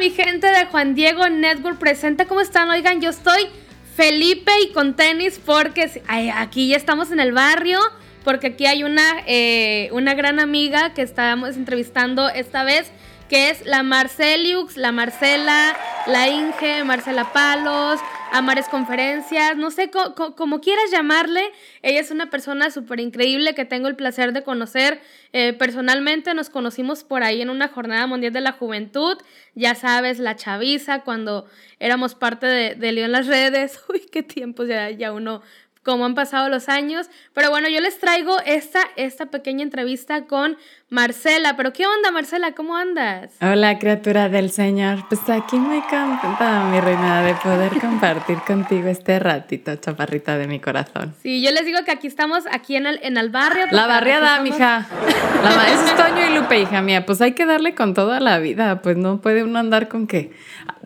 mi gente de Juan Diego Network presenta. ¿Cómo están? Oigan, yo estoy Felipe y con tenis porque aquí ya estamos en el barrio. Porque aquí hay una, eh, una gran amiga que estamos entrevistando esta vez que es la Marceliux, la Marcela, la Inge, Marcela Palos, Amares Conferencias, no sé, como quieras llamarle, ella es una persona súper increíble que tengo el placer de conocer. Eh, personalmente, nos conocimos por ahí en una jornada mundial de la juventud, ya sabes, la chaviza, cuando éramos parte de, León las redes, uy, qué tiempos, ya uno cómo han pasado los años. Pero bueno, yo les traigo esta, esta pequeña entrevista con Marcela. Pero ¿qué onda, Marcela? ¿Cómo andas? Hola, criatura del Señor. Pues aquí muy contenta, mi reina, de poder compartir contigo este ratito, chaparrita de mi corazón. Sí, yo les digo que aquí estamos, aquí en el, en el barrio. La barriada, mija. La, es Toño y Lupe, hija mía. Pues hay que darle con toda la vida. Pues no puede uno andar con qué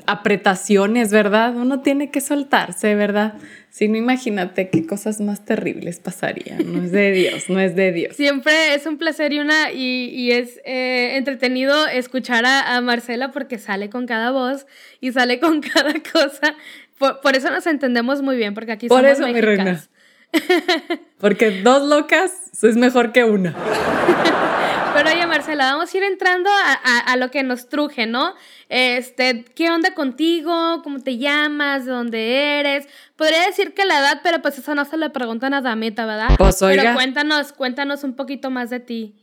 apretaciones, ¿verdad? Uno tiene que soltarse, ¿verdad? Si no, imagínate qué cosas más terribles pasarían. No es de Dios, no es de Dios. Siempre es un placer y, una, y, es eh, entretenido escuchar a, Marcela porque sale con cada voz y sale con cada cosa. Por, eso nos entendemos muy bien, porque aquí por eso, mi reina. Porque dos locas es mejor que una. Pero oye, Marcela, vamos a ir entrando a, lo que nos truje, ¿no? Este, ¿qué onda contigo? ¿Cómo te llamas? ¿De dónde eres? Podría decir que la edad, pero pues eso no se le preguntan a Damita, ¿verdad? Pues oiga. Pero cuéntanos, cuéntanos un poquito más de ti.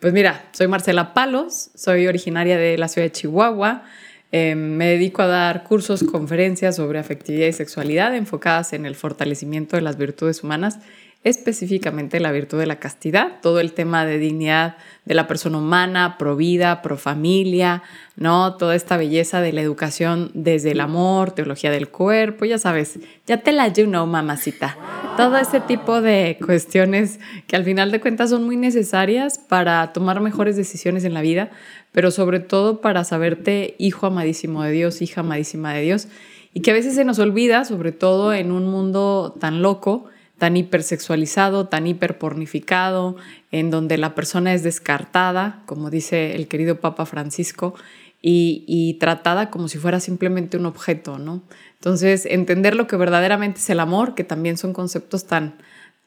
Pues mira, soy Marcela Palos, soy originaria de la ciudad de Chihuahua. Em, me dedico a dar cursos, conferencias sobre afectividad y sexualidad enfocadas en el fortalecimiento de las virtudes humanas específicamente la virtud de la castidad, todo el tema de dignidad de la persona humana, pro vida, pro familia, ¿no? Toda esta belleza de la educación desde el amor, teología del cuerpo, ya sabes, ya te la you know, mamacita. Todo ese tipo de cuestiones que al final de cuentas son muy necesarias para tomar mejores decisiones en la vida, pero sobre todo para saberte hijo amadísimo de Dios, hija amadísima de Dios, y que a veces se nos olvida, sobre todo en un mundo tan loco, tan hipersexualizado, tan hiperpornificado, en donde la persona es descartada, como dice el querido Papa Francisco, y, tratada como si fuera simplemente un objeto, ¿no? Entonces, entender lo que verdaderamente es el amor, que también son conceptos tan,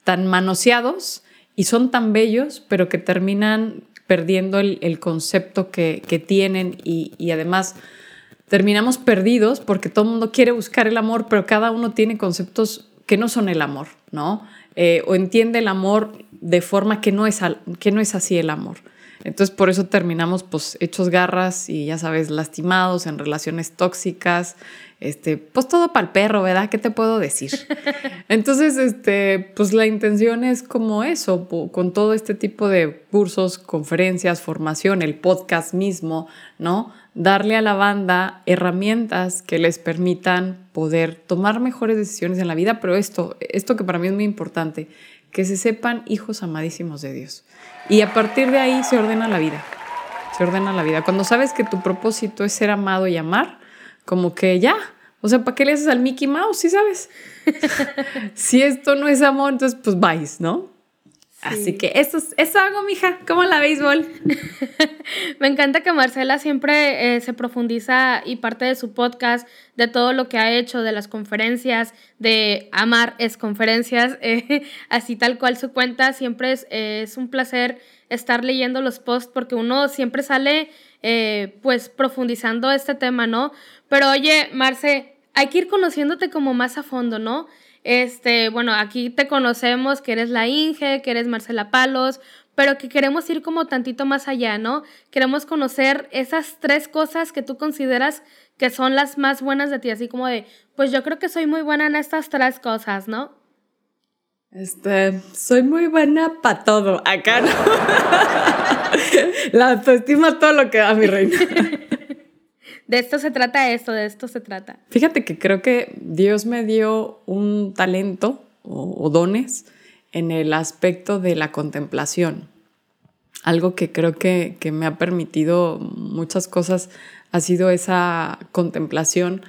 tan manoseados y son tan bellos, pero que terminan perdiendo el, concepto que, tienen y, además terminamos perdidos porque todo el mundo quiere buscar el amor, pero cada uno tiene conceptos que no son el amor, ¿no? Eh, o entiende el amor de forma que no, es que no es así el amor. Entonces por eso terminamos pues hechos garras y ya sabes, lastimados en relaciones tóxicas, este, pues todo para el perro, ¿verdad? ¿Qué te puedo decir? Entonces, este, pues la intención es como eso, con todo este tipo de cursos, conferencias, formación, el podcast mismo, ¿no? darle a la banda herramientas que les permitan poder tomar mejores decisiones en la vida, pero esto, esto que para mí es muy importante, que se sepan hijos amadísimos de Dios. Y a partir de ahí se ordena la vida, se ordena la vida. Cuando sabes que tu propósito es ser amado y amar, como que ya, o sea, ¿para qué le haces al Mickey Mouse? ¿Sí sabes? si esto no es amor, entonces pues vais, ¿no? Así que eso, eso hago, mija, como la béisbol. Me encanta que Marcela siempre eh, se profundiza y parte de su podcast, de todo lo que ha hecho, de las conferencias, de Amar es conferencias, eh, así tal cual su cuenta. Siempre es, es, un placer estar leyendo los posts porque uno siempre sale eh, pues profundizando este tema, ¿no? Pero oye, Marce, hay que ir conociéndote como más a fondo, ¿no? Este, bueno, aquí te conocemos que eres la Inge, que eres Marcela Palos, pero que queremos ir como tantito más allá, ¿no? Queremos conocer esas tres cosas que tú consideras que son las más buenas de ti, así como de, pues yo creo que soy muy buena en estas tres cosas, ¿no? Este, soy muy buena para todo, acá no. La autoestima todo lo que da mi reina. de esto se trata esto, de esto se trata. Fíjate que creo que Dios me dio un talento o, dones en el aspecto de la contemplación. Algo que creo que, me ha permitido muchas cosas ha sido esa contemplación,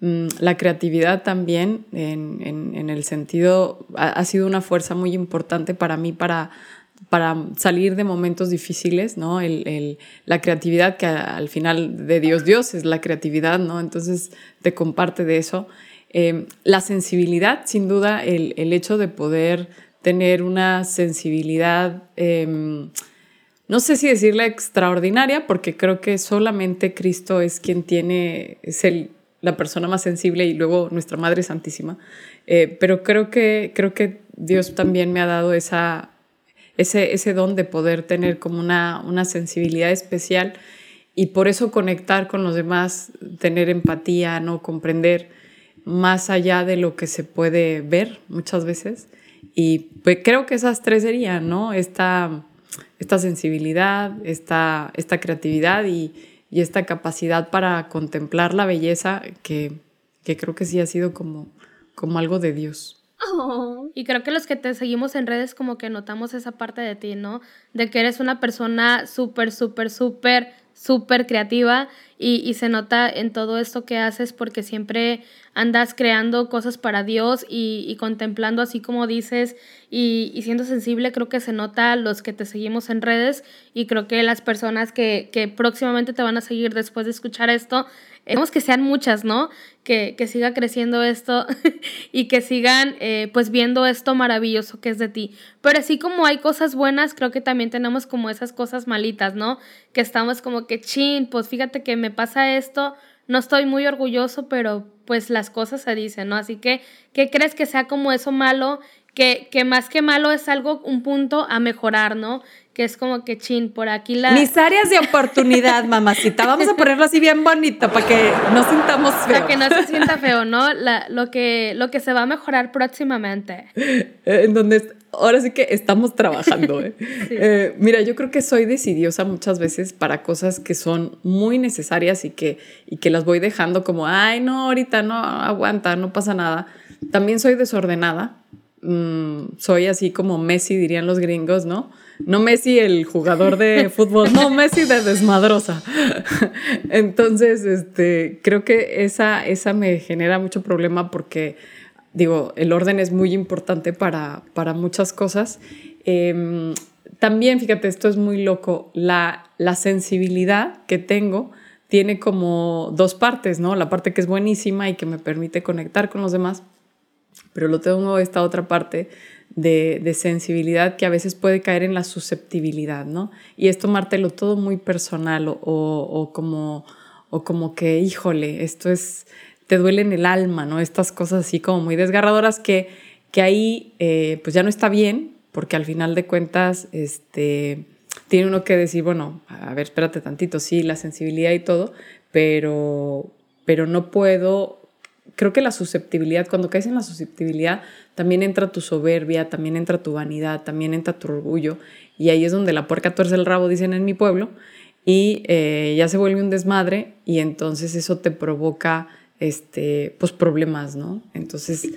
mm, la creatividad también, en, el sentido, ha, sido una fuerza muy importante para mí para para salir de momentos difíciles, ¿no? El, la creatividad que al final de Dios, Dios es la creatividad, ¿no? Entonces te comparte de eso. Em, la sensibilidad, sin duda, el, hecho de poder tener una sensibilidad, em, no sé si decirla extraordinaria, porque creo que solamente Cristo es quien tiene, es el, la persona más sensible y luego nuestra Madre Santísima. Eh, pero creo que, creo que Dios también me ha dado esa ese, don de poder tener como una, una sensibilidad especial y por eso conectar con los demás, tener empatía, no comprender más allá de lo que se puede ver muchas veces. Y pues creo que esas tres serían, ¿no? Esta, esta sensibilidad, esta, esta creatividad y, y, esta capacidad para contemplar la belleza que, que creo que sí ha sido como, como algo de Dios. Y creo que los que te seguimos en redes como que notamos esa parte de ti, ¿no? De que eres una persona súper, súper, súper, súper creativa y, se nota en todo esto que haces porque siempre andas creando cosas para Dios y, contemplando así como dices y, siendo sensible, creo que se nota los que te seguimos en redes y creo que las personas que, que próximamente te van a seguir después de escuchar esto Esperemos que sean muchas, ¿no? Que, que siga creciendo esto y que sigan eh, pues viendo esto maravilloso que es de ti. Pero así como hay cosas buenas, creo que también tenemos como esas cosas malitas, ¿no? Que estamos como que, chin, pues fíjate que me pasa esto, no estoy muy orgulloso, pero pues las cosas se dicen, ¿no? Así que, ¿qué crees que sea como eso malo? Que, que más que malo es algo, un punto a mejorar, ¿no? que es como que chin, por aquí la... Mis áreas de oportunidad, mamacita. Vamos a ponerlo así bien bonito para que no sintamos feo. Para que no se sienta feo, ¿no? La, lo, que, lo que se va a mejorar próximamente. Eh, en donde ahora sí que estamos trabajando. ¿eh? ¿eh? mira, yo creo que soy decidiosa muchas veces para cosas que son muy necesarias y que, y que las voy dejando como, ay, no, ahorita no, aguanta, no pasa nada. También soy desordenada. Mm, soy así como Messi, dirían los gringos, ¿no? No Messi el jugador de fútbol, no Messi de desmadrosa. Entonces, este, creo que esa, esa me genera mucho problema porque, digo, el orden es muy importante para, para muchas cosas. Em, también, fíjate, esto es muy loco, la, la sensibilidad que tengo tiene como dos partes, ¿no? La parte que es buenísima y que me permite conectar con los demás, pero lo tengo esta otra parte de, sensibilidad que a veces puede caer en la susceptibilidad, ¿no? Y es tomártelo todo muy personal o, como, o como que, híjole, esto es, te duele en el alma, ¿no? Estas cosas así como muy desgarradoras que, que ahí eh, pues ya no está bien, porque al final de cuentas, este, tiene uno que decir, bueno, a ver, espérate tantito, sí, la sensibilidad y todo, pero, pero no puedo creo que la susceptibilidad, cuando caes en la susceptibilidad, también entra tu soberbia, también entra tu vanidad, también entra tu orgullo. Y ahí es donde la puerca tuerce el rabo, dicen en mi pueblo, y eh, ya se vuelve un desmadre y entonces eso te provoca este, pues problemas, ¿no? Entonces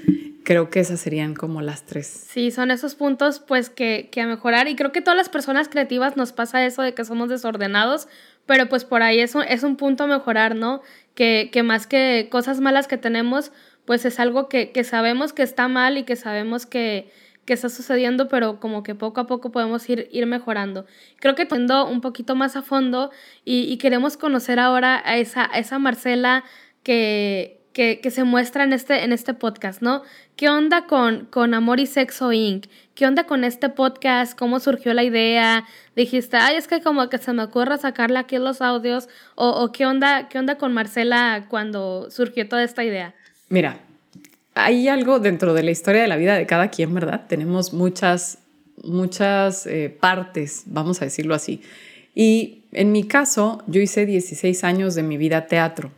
creo que esas serían como las tres. Sí, son esos puntos pues que, que a mejorar y creo que todas las personas creativas nos pasa eso de que somos desordenados, pero pues por ahí es un, es un punto a mejorar, ¿no? Que, que más que cosas malas que tenemos, pues es algo que, que sabemos que está mal y que sabemos que, que, está sucediendo, pero como que poco a poco podemos ir, ir mejorando. Creo que yendo un poquito más a fondo y, y queremos conocer ahora a esa, a esa Marcela que, que, que, se muestra en este, en este podcast, ¿no? ¿Qué onda con, con Amor y Sexo Inc.? ¿Qué onda con este podcast? ¿Cómo surgió la idea? Dijiste, ay, es que como que se me ocurra sacarle aquí los audios. ¿O, o qué, onda, qué onda con Marcela cuando surgió toda esta idea? Mira, hay algo dentro de la historia de la vida de cada quien, ¿verdad? Tenemos muchas, muchas eh, partes, vamos a decirlo así. Y en mi caso, yo hice 16 años de mi vida teatro.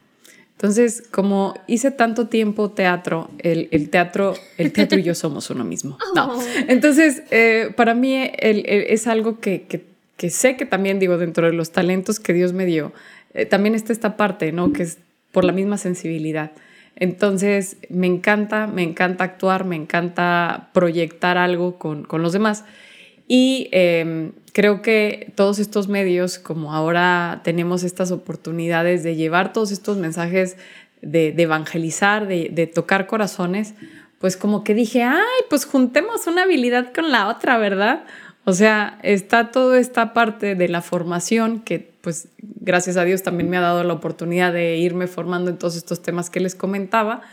Entonces, como hice tanto tiempo teatro, el, teatro, el teatro y yo somos uno mismo. No. Oh. Entonces, eh, para mí es algo que, sé que también digo dentro de los talentos que Dios me dio, eh, también está esta parte, ¿no? Que es por la misma sensibilidad. Entonces, me encanta, me encanta actuar, me encanta proyectar algo con, los demás. Y em, creo que todos estos medios, como ahora tenemos estas oportunidades de llevar todos estos mensajes, de, evangelizar, de, de, tocar corazones, pues como que dije, ay, pues juntemos una habilidad con la otra, ¿verdad? O sea, está toda esta parte de la formación que pues gracias a Dios también me ha dado la oportunidad de irme formando en todos estos temas que les comentaba.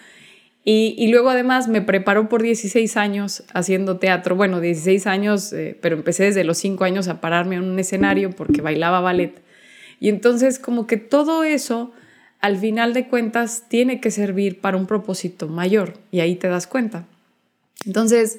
Y, luego además me preparó por 16 años haciendo teatro. Bueno, 16 años, eh, pero empecé desde los 5 años a pararme en un escenario porque bailaba ballet. Y entonces como que todo eso, al final de cuentas, tiene que servir para un propósito mayor. Y ahí te das cuenta. Entonces,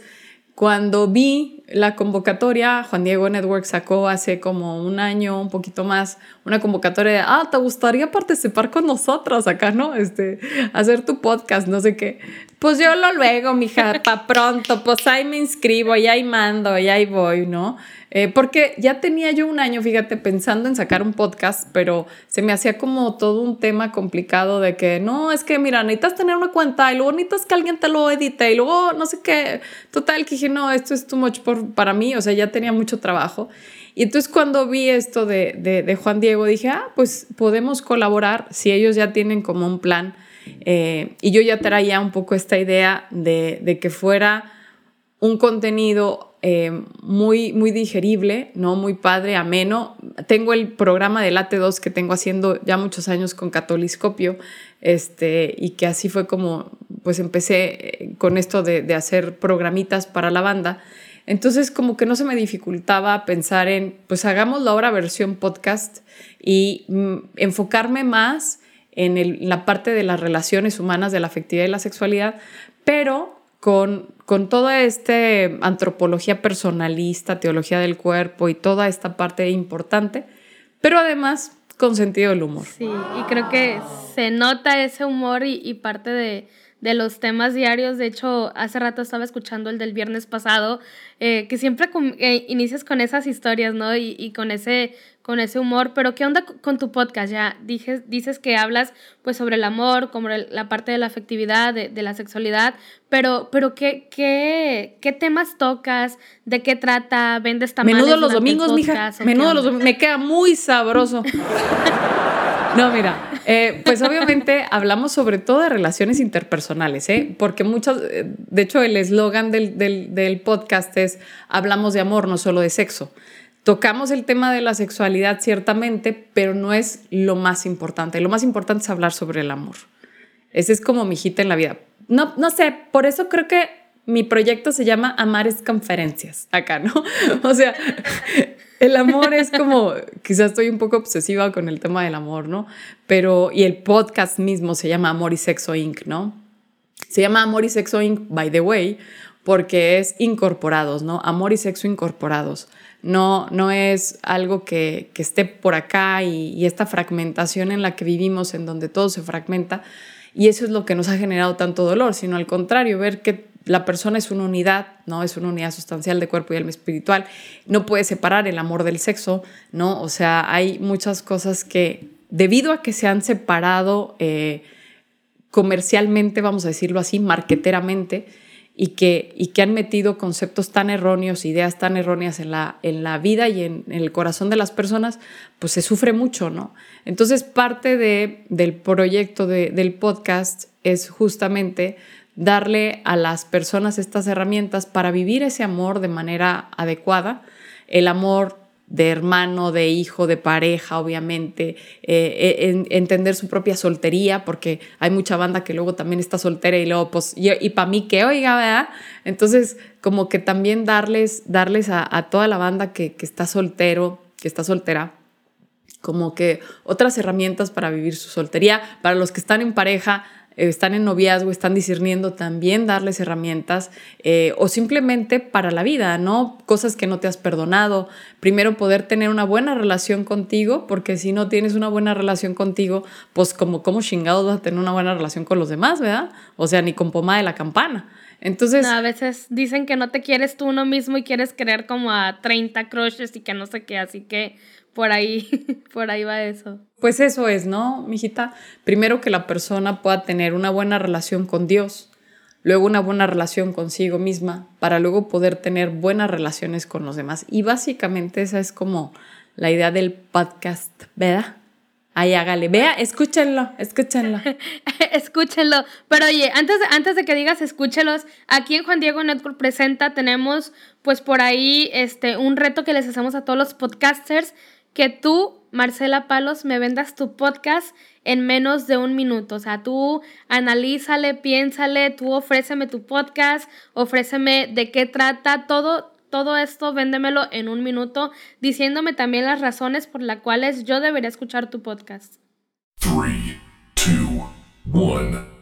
cuando vi la convocatoria, Juan Diego Network sacó hace como un año, un poquito más, una convocatoria de, ah, ¿te gustaría participar con nosotros acá, no? Este, hacer tu podcast, no sé qué. Pues yo lo luego, mija, pa' pronto, pues ahí me inscribo y ahí mando y ahí voy, ¿no? Eh, porque ya tenía yo un año, fíjate, pensando en sacar un podcast, pero se me hacía como todo un tema complicado de que, no, es que, mira, necesitas tener una cuenta y luego necesitas que alguien te lo edite y luego no sé qué. Total, que dije, no, esto es too much por, para mí, o sea, ya tenía mucho trabajo. Y entonces cuando vi esto de, de, Juan Diego, dije, ah, pues podemos colaborar si ellos ya tienen como un plan. Eh, y yo ya traía un poco esta idea de, de que fuera un contenido eh, muy, muy digerible, ¿no? Muy padre, ameno. Tengo el programa de Late 2 que tengo haciendo ya muchos años con Catoliscopio, este, y que así fue como, pues empecé eh, con esto de, de hacer programitas para la banda. Entonces, como que no se me dificultaba pensar en, pues hagamos la versión podcast y mm, enfocarme más en la parte de las relaciones humanas, de la afectividad y la sexualidad, pero con, con toda esta antropología personalista, teología del cuerpo y toda esta parte importante, pero además con sentido del humor. Sí, y creo que se nota ese humor y parte de, de los temas diarios. De hecho, hace rato estaba escuchando el del viernes pasado, eh, que siempre eh, inicias con esas historias, ¿no? Y, con, ese, con ese humor. Pero, ¿qué onda con tu podcast? Ya dices, dices que hablas pues sobre el amor, como la parte de la afectividad, de, la sexualidad, pero, pero ¿qué, qué, qué temas tocas? ¿De qué trata? ¿Vendes tamales Menudo los domingos, mija. Menudo los domingos. Me queda muy sabroso. No, mira, eh, pues obviamente hablamos sobre todo de relaciones interpersonales, ¿eh? porque muchas, eh, de hecho el eslogan del, del, podcast es hablamos de amor, no solo de sexo. Tocamos el tema de la sexualidad ciertamente, pero no es lo más importante. Lo más importante es hablar sobre el amor. Ese es como mi hijita en la vida. No, no sé, por eso creo que mi proyecto se llama Amares Conferencias, acá, ¿no? O sea, el amor es como, quizás estoy un poco obsesiva con el tema del amor, ¿no? Pero, y el podcast mismo se llama Amor y Sexo Inc., ¿no? Se llama Amor y Sexo Inc., by the way, porque es incorporados, ¿no? Amor y sexo incorporados. No, no es algo que, que esté por acá y, esta fragmentación en la que vivimos, en donde todo se fragmenta, y eso es lo que nos ha generado tanto dolor, sino al contrario, ver que la persona es una unidad, ¿no? Es una unidad sustancial de cuerpo y alma espiritual. No puede separar el amor del sexo, ¿no? O sea, hay muchas cosas que, debido a que se han separado eh, comercialmente, vamos a decirlo así, marqueteramente, y que, y que han metido conceptos tan erróneos, ideas tan erróneas en la, en la vida y en, el corazón de las personas, pues se sufre mucho, ¿no? Entonces, parte de, del proyecto del podcast es justamente darle a las personas estas herramientas para vivir ese amor de manera adecuada, el amor de hermano, de hijo, de pareja, obviamente, eh, entender su propia soltería, porque hay mucha banda que luego también está soltera y luego, pues, y, para mí que oiga, ¿verdad? Entonces, como que también darles, darles a, toda la banda que, que está soltero, que está soltera, como que otras herramientas para vivir su soltería, para los que están en pareja, eh, están en noviazgo, están discerniendo, también darles herramientas eh, o simplemente para la vida, ¿no? Cosas que no te has perdonado. Primero poder tener una buena relación contigo, porque si no tienes una buena relación contigo, pues como, como chingados vas a tener una buena relación con los demás, ¿verdad? O sea, ni con pomada de la campana. Entonces... a veces dicen que no te quieres tú uno mismo y quieres querer como a 30 crushes y que no sé qué, así que por ahí, por ahí va eso. Pues eso es, ¿no, mijita? Primero que la persona pueda tener una buena relación con Dios, luego una buena relación consigo misma, para luego poder tener buenas relaciones con los demás. Y básicamente esa es como la idea del podcast, ¿verdad? Ahí hágale. Vea, escúchenlo, escúchenlo. escúchenlo. Pero oye, antes antes de que digas escúchelos, aquí en Juan Diego Network Presenta tenemos pues por ahí este, un reto que les hacemos a todos los podcasters, que tú, Marcela Palos, me vendas tu podcast en menos de un minuto. O sea, tú analízale, piénsale, tú ofréceme tu podcast, ofréceme de qué trata, todo, todo esto véndemelo en un minuto, diciéndome también las razones por las cuales yo debería escuchar tu podcast. 3, 2, 1.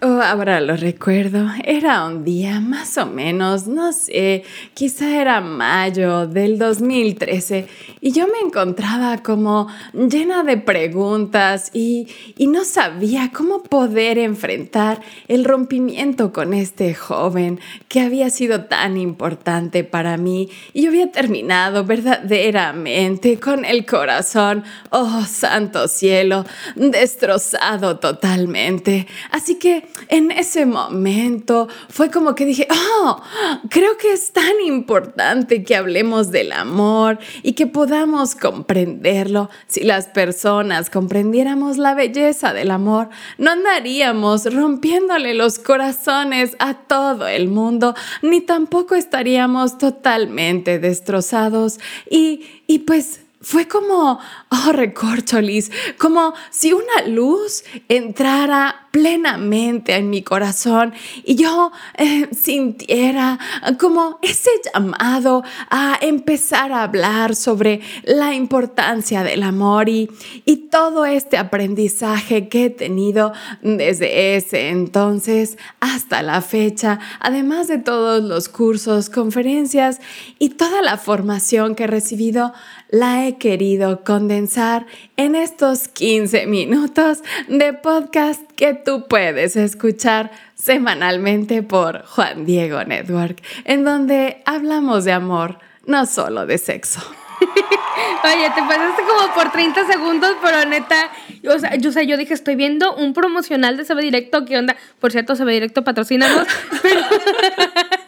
Oh, ahora lo recuerdo. Era un día más o menos, no sé, quizá era mayo del 2013 y yo me encontraba como llena de preguntas y, y no sabía cómo poder enfrentar el rompimiento con este joven que había sido tan importante para mí y yo había terminado verdaderamente con el corazón, oh santo cielo, destrozado totalmente. Así que en ese momento fue como que dije, oh, creo que es tan importante que hablemos del amor y que podamos comprenderlo. Si las personas comprendiéramos la belleza del amor, no andaríamos rompiéndole los corazones a todo el mundo, ni tampoco estaríamos totalmente destrozados. Y, y pues fue como, oh, recorcholis, como si una luz entrara plenamente en mi corazón y yo eh, sintiera como ese llamado a empezar a hablar sobre la importancia del amor y, y todo este aprendizaje que he tenido desde ese entonces hasta la fecha, además de todos los cursos, conferencias y toda la formación que he recibido, la he querido condensar en estos 15 minutos de podcast que tú puedes escuchar semanalmente por Juan Diego Network, en donde hablamos de amor, no solo de sexo. Oye, te pasaste como por 30 segundos, pero neta, o sea, yo, yo dije, estoy viendo un promocional de CB Directo, ¿qué onda? Por cierto, CB Directo, patrocínanos.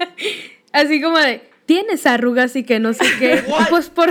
así como de, tienes arrugas y que no sé qué. Pues por...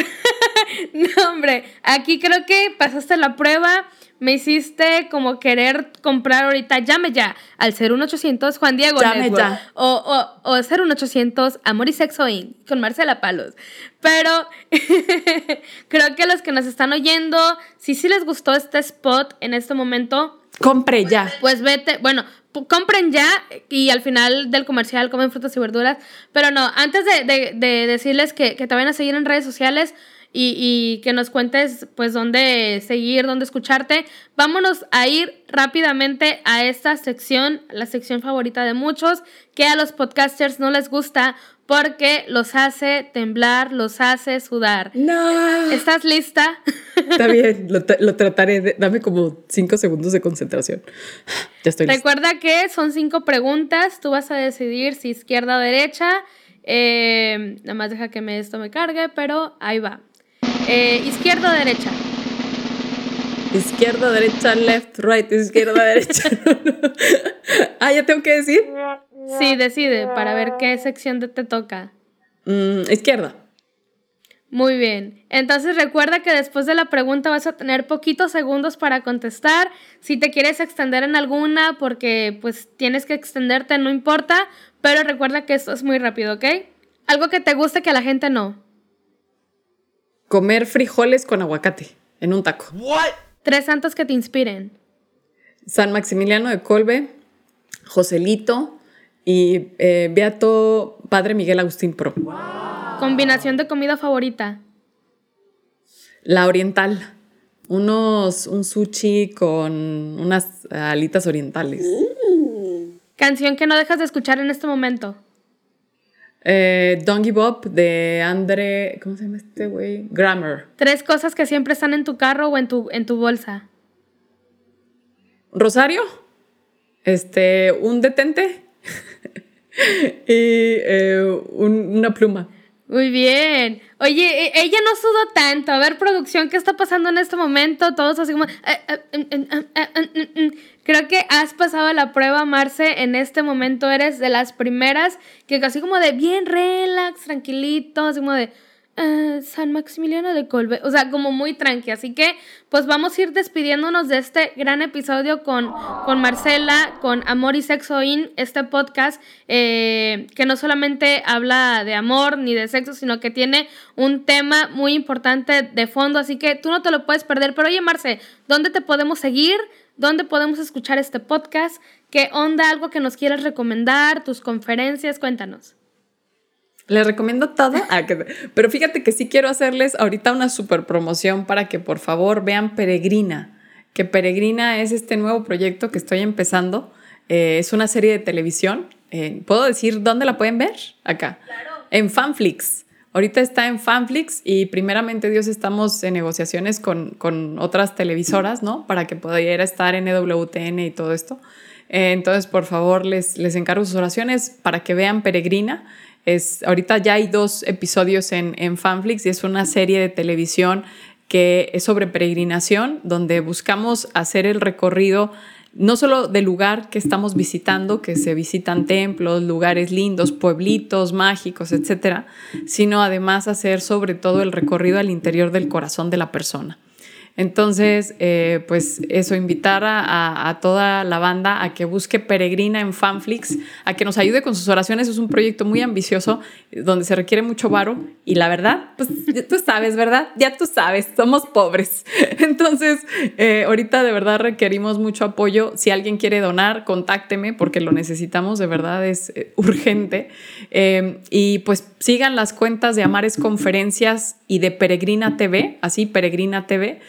no, hombre, aquí creo que pasaste la prueba me hiciste como querer comprar ahorita, llame ya al 01800 Juan Diego llame ya. O, o, o 01800 Amor y Sexo Inc. con Marcela Palos. Pero creo que los que nos están oyendo, si sí les gustó este spot en este momento, compre ya. Pues vete, bueno, compren ya y al final del comercial comen frutas y verduras. Pero no, antes de, de, decirles que, que te vayan a seguir en redes sociales, y, que nos cuentes pues dónde seguir, dónde escucharte. Vámonos a ir rápidamente a esta sección, la sección favorita de muchos, que a los podcasters no les gusta porque los hace temblar, los hace sudar. No. ¿Estás lista? Está bien, lo, trataré. dame como cinco segundos de concentración. Ya estoy Recuerda que son cinco preguntas. Tú vas a decidir si izquierda o derecha. Eh, nada más deja que me, esto me cargue, pero ahí va. Eh, izquierda o derecha. Izquierda, derecha, left, right, izquierda, derecha. ah, ya tengo que decir. Sí, decide para ver qué sección te toca. Mm, izquierda. Muy bien. Entonces recuerda que después de la pregunta vas a tener poquitos segundos para contestar. Si te quieres extender en alguna, porque pues tienes que extenderte, no importa. Pero recuerda que esto es muy rápido, ¿ok? Algo que te guste que a la gente no comer frijoles con aguacate en un taco. Tres santos que te inspiren. San Maximiliano de Colbe, Joselito y eh, Beato Padre Miguel Agustín Pro. Combinación de comida favorita. La oriental. Unos, un sushi con unas alitas orientales. Canción que no dejas de escuchar en este momento. Eh, Give Up de Andre, ¿cómo se llama este güey? Grammar. Tres cosas que siempre están en tu carro o en tu, en tu bolsa. Rosario, este, un detente y eh, una pluma. Muy bien. Oye, e, ella no sudó tanto. A ver, producción, ¿qué está pasando en este momento? Todos así como... Creo que has pasado la prueba, Marce. En este momento eres de las primeras que casi como de bien relax, tranquilito, así como de... eh, San Maximiliano de Colbe, o sea, como muy tranqui. Así que, pues vamos a ir despidiéndonos de este gran episodio con, con Marcela, con Amor y Sexo In, este podcast eh, que no solamente habla de amor ni de sexo, sino que tiene un tema muy importante de fondo. Así que tú no te lo puedes perder. Pero oye, Marce, ¿dónde te podemos seguir? ¿Dónde podemos escuchar este podcast? ¿Qué onda? ¿Algo que nos quieras recomendar? ¿Tus conferencias? Cuéntanos. Les recomiendo todo. Ah, pero fíjate que sí quiero hacerles ahorita una super promoción para que por favor vean Peregrina. Que Peregrina es este nuevo proyecto que estoy empezando. Eh, es una serie de televisión. Eh, ¿Puedo decir dónde la pueden ver? Acá. Claro. En Fanflix. Ahorita está en Fanflix y primeramente Dios estamos en negociaciones con, con otras televisoras, ¿no? Para que pudiera estar en EWTN y todo esto. Eh, entonces, por favor, les, les encargo sus oraciones para que vean Peregrina. Es, ahorita ya hay dos episodios en, en Fanflix y es una serie de televisión que es sobre peregrinación, donde buscamos hacer el recorrido no solo del lugar que estamos visitando, que se visitan templos, lugares lindos, pueblitos mágicos, etcétera, sino además hacer sobre todo el recorrido al interior del corazón de la persona. Entonces, eh, pues eso, invitar a, toda la banda a que busque Peregrina en Fanflix, a que nos ayude con sus oraciones. Es un proyecto muy ambicioso donde se requiere mucho varo y la verdad, pues tú sabes, ¿verdad? Ya tú sabes, somos pobres. Entonces, eh, ahorita de verdad requerimos mucho apoyo. Si alguien quiere donar, contácteme porque lo necesitamos, de verdad es eh, urgente. y pues sigan las cuentas de Amares Conferencias y de Peregrina TV, así Peregrina TV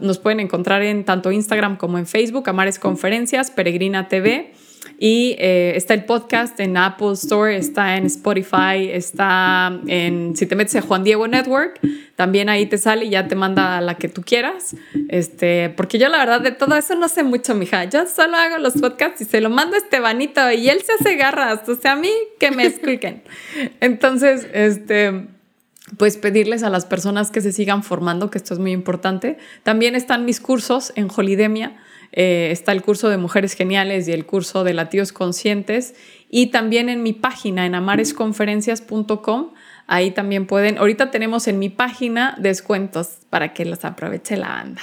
nos pueden encontrar en tanto Instagram como en Facebook, Amares Conferencias, Peregrina TV. Y eh, está el podcast en Apple Store, está en Spotify, está en, si te metes a Juan Diego Network, también ahí te sale y ya te manda la que tú quieras. Este, porque yo la verdad de todo eso no sé mucho, mija. Yo solo hago los podcasts y se lo mando a Estebanito y él se hace garras. O sea, a mí que me expliquen. Entonces, este pues pedirles a las personas que se sigan formando, que esto es muy importante. También están mis cursos en Holidemia. Eh, está el curso de Mujeres Geniales y el curso de Latidos Conscientes. Y también en mi página, en amaresconferencias.com. Ahí también pueden, ahorita tenemos en mi página descuentos para que los aproveche la banda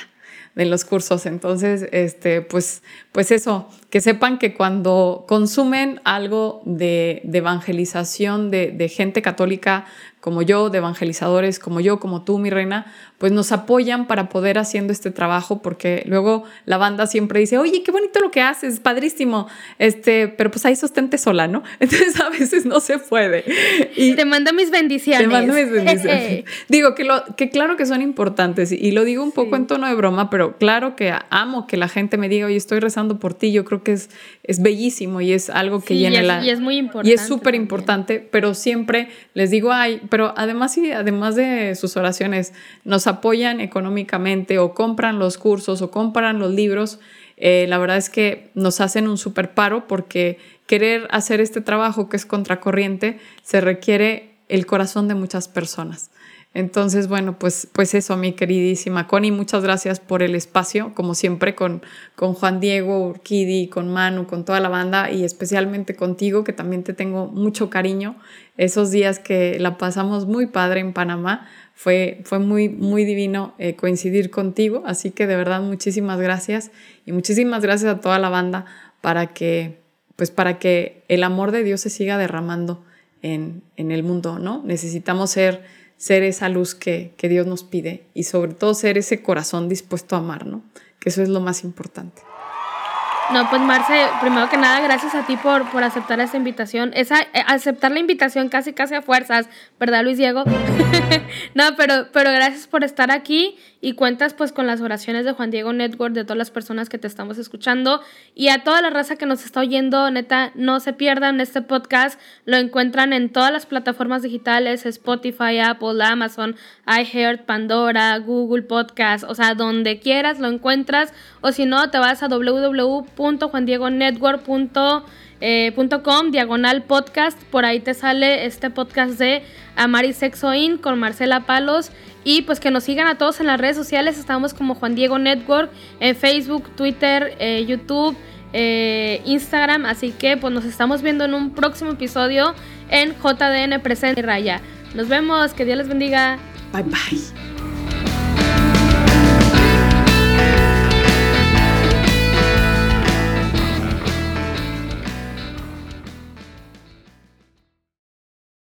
de los cursos. Entonces, este, pues, pues eso, que sepan que cuando consumen algo de, evangelización de, de, gente católica como yo, de evangelizadores como yo, como tú, mi reina, pues nos apoyan para poder haciendo este trabajo, porque luego la banda siempre dice, oye, qué bonito lo que haces, padrísimo, este, pero pues ahí sostente sola, ¿no? Entonces a veces no se puede. Y te mando mis bendiciones. Te mando mis bendiciones. digo que, lo, que claro que son importantes y lo digo un poco en tono de broma, pero claro que amo que la gente me diga, oye, estoy rezando por ti, yo creo que es, es bellísimo y es algo que llena y la... Y es muy importante. Y es súper importante, pero siempre les digo, ay, pero además, y además de sus oraciones, nos apoyan económicamente o compran los cursos o compran los libros. Eh, la verdad es que nos hacen un super paro porque querer hacer este trabajo que es contracorriente se requiere el corazón de muchas personas. Entonces, bueno, pues, pues eso, mi queridísima Connie, muchas gracias por el espacio, como siempre, con, con Juan Diego, Urquidi, con Manu, con toda la banda y especialmente contigo, que también te tengo mucho cariño. Esos días que la pasamos muy padre en Panamá, fue, fue muy, muy divino eh, coincidir contigo, así que de verdad muchísimas gracias y muchísimas gracias a toda la banda para que, pues para que el amor de Dios se siga derramando en, en el mundo, ¿no? Necesitamos ser ser esa luz que, que Dios nos pide y sobre todo ser ese corazón dispuesto a amar, ¿no? Que eso es lo más importante. No, pues Marce, primero que nada, gracias a ti por, por aceptar esta invitación. Esa, eh, aceptar la invitación casi casi a fuerzas, ¿verdad, Luis Diego? no, pero, pero gracias por estar aquí y cuentas pues con las oraciones de Juan Diego Network, de todas las personas que te estamos escuchando y a toda la raza que nos está oyendo, neta, no se pierdan este podcast, lo encuentran en todas las plataformas digitales, Spotify, Apple, Amazon, iHeart, Pandora, Google Podcast, o sea, donde quieras lo encuentras o si no, te vas a www.juandiegonetwork.com eh, diagonal podcast. Por ahí te sale este podcast de Amar y Sexo In con Marcela Palos. Y pues que nos sigan a todos en las redes sociales. Estamos como Juan Diego Network en Facebook, Twitter, eh, YouTube, eh, Instagram. Así que pues nos estamos viendo en un próximo episodio en JDN Presente Raya. Nos vemos, que Dios les bendiga. Bye bye.